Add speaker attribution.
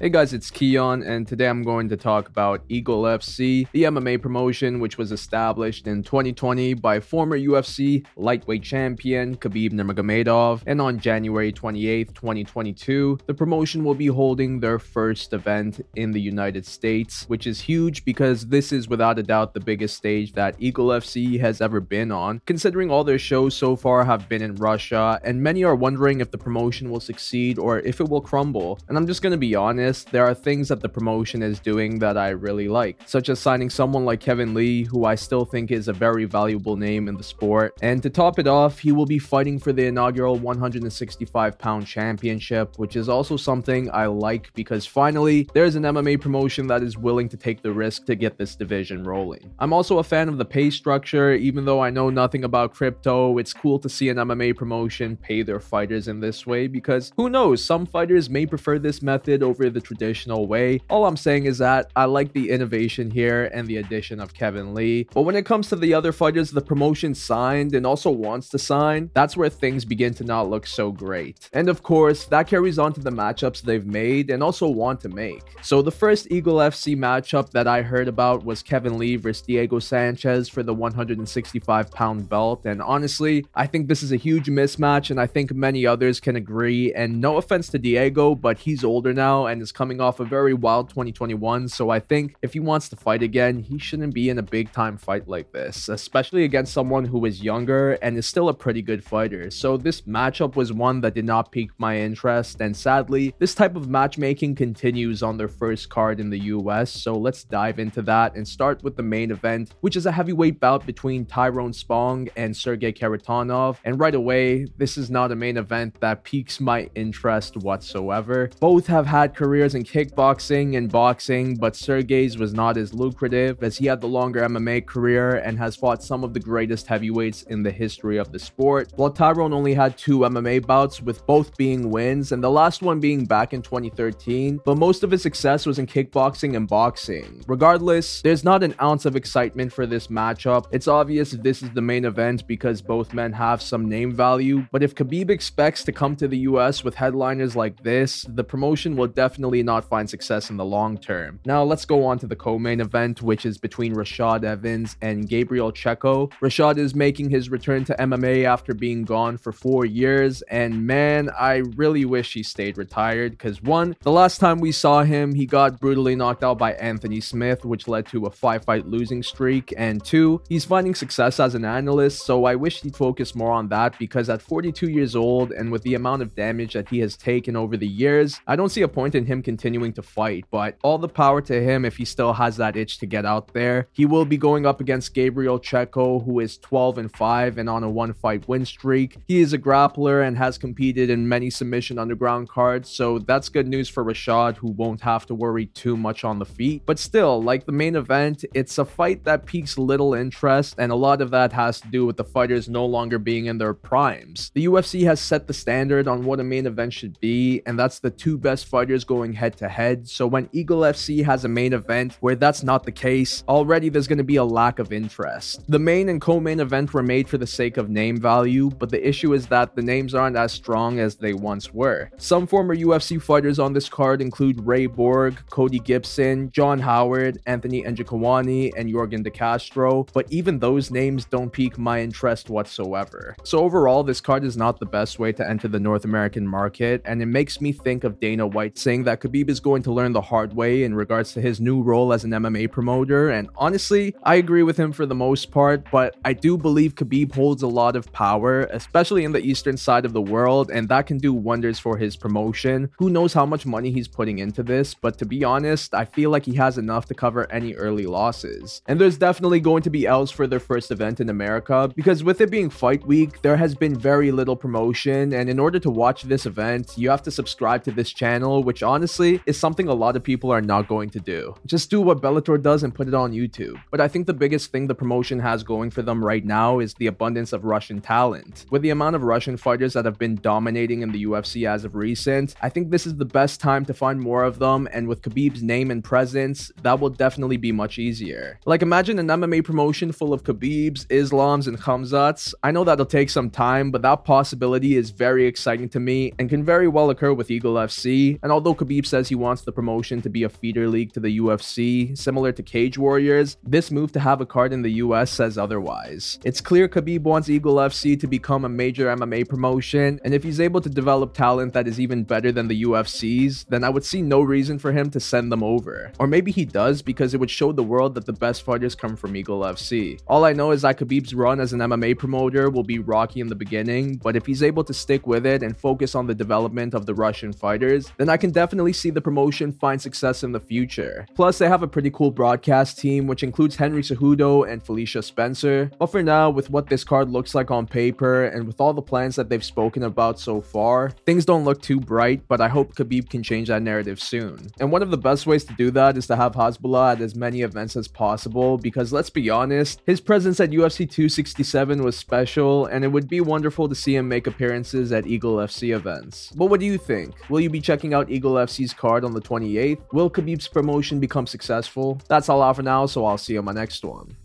Speaker 1: Hey guys, it's Keon, and today I'm going to talk about Eagle FC, the MMA promotion which was established in 2020 by former UFC lightweight champion Khabib Nurmagomedov, and on January 28, 2022, the promotion will be holding their first event in the United States, which is huge because this is without a doubt the biggest stage that Eagle FC has ever been on, considering all their shows so far have been in Russia, and many are wondering if the promotion will succeed or if it will crumble. And I'm just gonna be honest honest, there are things that the promotion is doing that I really like, such as signing someone like Kevin Lee, who I still think is a very valuable name in the sport. And to top it off, he will be fighting for the inaugural 165 pound championship, which is also something I like because finally, there's an MMA promotion that is willing to take the risk to get this division rolling. I'm also a fan of the pay structure, even though I know nothing about crypto, it's cool to see an MMA promotion pay their fighters in this way because who knows, some fighters may prefer this method over the the traditional way. All I'm saying is that I like the innovation here and the addition of Kevin Lee. But when it comes to the other fighters the promotion signed and also wants to sign, that's where things begin to not look so great. And of course, that carries on to the matchups they've made and also want to make. So the first Eagle FC matchup that I heard about was Kevin Lee versus Diego Sanchez for the 165 pound belt. And honestly, I think this is a huge mismatch and I think many others can agree. And no offense to Diego, but he's older now and is coming off a very wild 2021, so I think if he wants to fight again, he shouldn't be in a big time fight like this, especially against someone who is younger and is still a pretty good fighter. So this matchup was one that did not pique my interest, and sadly, this type of matchmaking continues on their first card in the US, so let's dive into that and start with the main event, which is a heavyweight bout between Tyrone Spong and Sergey Kharitonov. And right away, this is not a main event that piques my interest whatsoever. Both have had careers careers in kickboxing and boxing, but Sergey's was not as lucrative as he had the longer MMA career and has fought some of the greatest heavyweights in the history of the sport. While Tyrone only had two MMA bouts, with both being wins, and the last one being back in 2013, but most of his success was in kickboxing and boxing. Regardless, there's not an ounce of excitement for this matchup. It's obvious this is the main event because both men have some name value, but if Khabib expects to come to the US with headliners like this, the promotion will definitely definitely not find success in the long term. Now, let's go on to the co main event, which is between Rashad Evans and Gabriel Checo. Rashad is making his return to MMA after being gone for four years, and man, I really wish he stayed retired because one, the last time we saw him, he got brutally knocked out by Anthony Smith, which led to a five fight losing streak, and two, he's finding success as an analyst, so I wish he'd focus more on that because at 42 years old and with the amount of damage that he has taken over the years, I don't see a point in him continuing to fight, but all the power to him if he still has that itch to get out there. He will be going up against Gabriel Checo, who is 12 and 5 and on a one fight win streak. He is a grappler and has competed in many submission underground cards, so that's good news for Rashad, who won't have to worry too much on the feet. But still, like the main event, it's a fight that piques little interest, and a lot of that has to do with the fighters no longer being in their primes. The UFC has set the standard on what a main event should be, and that's the two best fighters going going head to head. So when Eagle FC has a main event where that's not the case, already there's going to be a lack of interest. The main and co main event were made for the sake of name value, but the issue is that the names aren't as strong as they once were. Some former UFC fighters on this card include Ray Borg, Cody Gibson, John Howard, Anthony Njokuani, and Yorgan De Castro, but even those names don't pique my interest whatsoever. So overall, this card is not the best way to enter the North American market, and it makes me think of Dana White saying that Khabib is going to learn the hard way in regards to his new role as an MMA promoter. And honestly, I agree with him for the most part, but I do believe Khabib holds a lot of power, especially in the eastern side of the world, and that can do wonders for his promotion. Who knows how much money he's putting into this, but to be honest, I feel like he has enough to cover any early losses. And there's definitely going to be L's for their first event in America, because with it being fight week, there has been very little promotion, and in order to watch this event, you have to subscribe to this channel, which honestly honestly is something a lot of people are not going to do. Just do what Bellator does and put it on YouTube. But I think the biggest thing the promotion has going for them right now is the abundance of Russian talent. With the amount of Russian fighters that have been dominating in the UFC as of recent, I think this is the best time to find more of them, and with Khabib's name and presence, that will definitely be much easier. Like imagine an MMA promotion full of Khabibs, Islams, and Khamzats. I know that'll take some time, but that possibility is very exciting to me and can very well occur with Eagle FC. And although Khabib Khabib says he wants the promotion to be a feeder league to the UFC, similar to Cage Warriors, this move to have a card in the US says otherwise. It's clear Khabib wants Eagle FC to become a major MMA promotion, and if he's able to develop talent that is even better than the UFC's, then I would see no reason for him to send them over. Or maybe he does because it would show the world that the best fighters come from Eagle FC. All I know is that Khabib's run as an MMA promoter will be rocky in the beginning, but if he's able to stick with it and focus on the development of the Russian fighters, then I can definitely see the promotion find success in the future. Plus, they have a pretty cool broadcast team, which includes Henry Cejudo and Felicia Spencer. But for now, with what this card looks like on paper and with all the plans that they've spoken about so far, things don't look too bright, but I hope Khabib can change that narrative soon. And one of the best ways to do that is to have Hasbulla at as many events as possible, because let's be honest, his presence at UFC 267 was special, and it would be wonderful to see him make appearances at Eagle FC events. But what do you think? Will you be checking out Eagle FC's card on the 28th? Will Khabib's promotion become successful? That's all out for now, so I'll see you on my next one.